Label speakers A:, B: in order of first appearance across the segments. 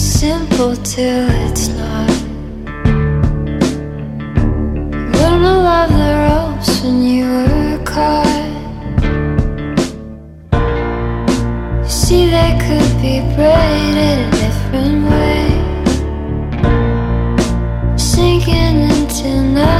A: simple till it's not. Learn to love the ropes when you were caught. You see, they could be braided a different way. Sinking into nothing.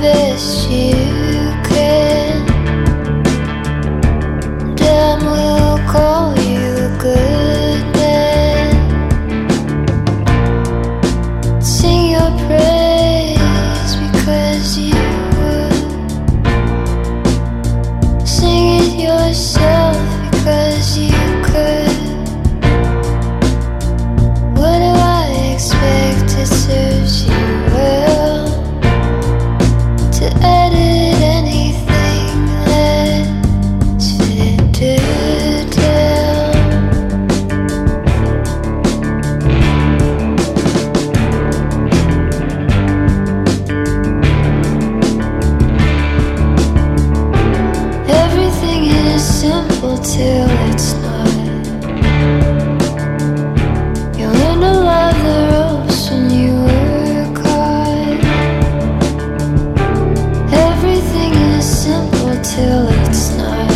A: this year. till it's night.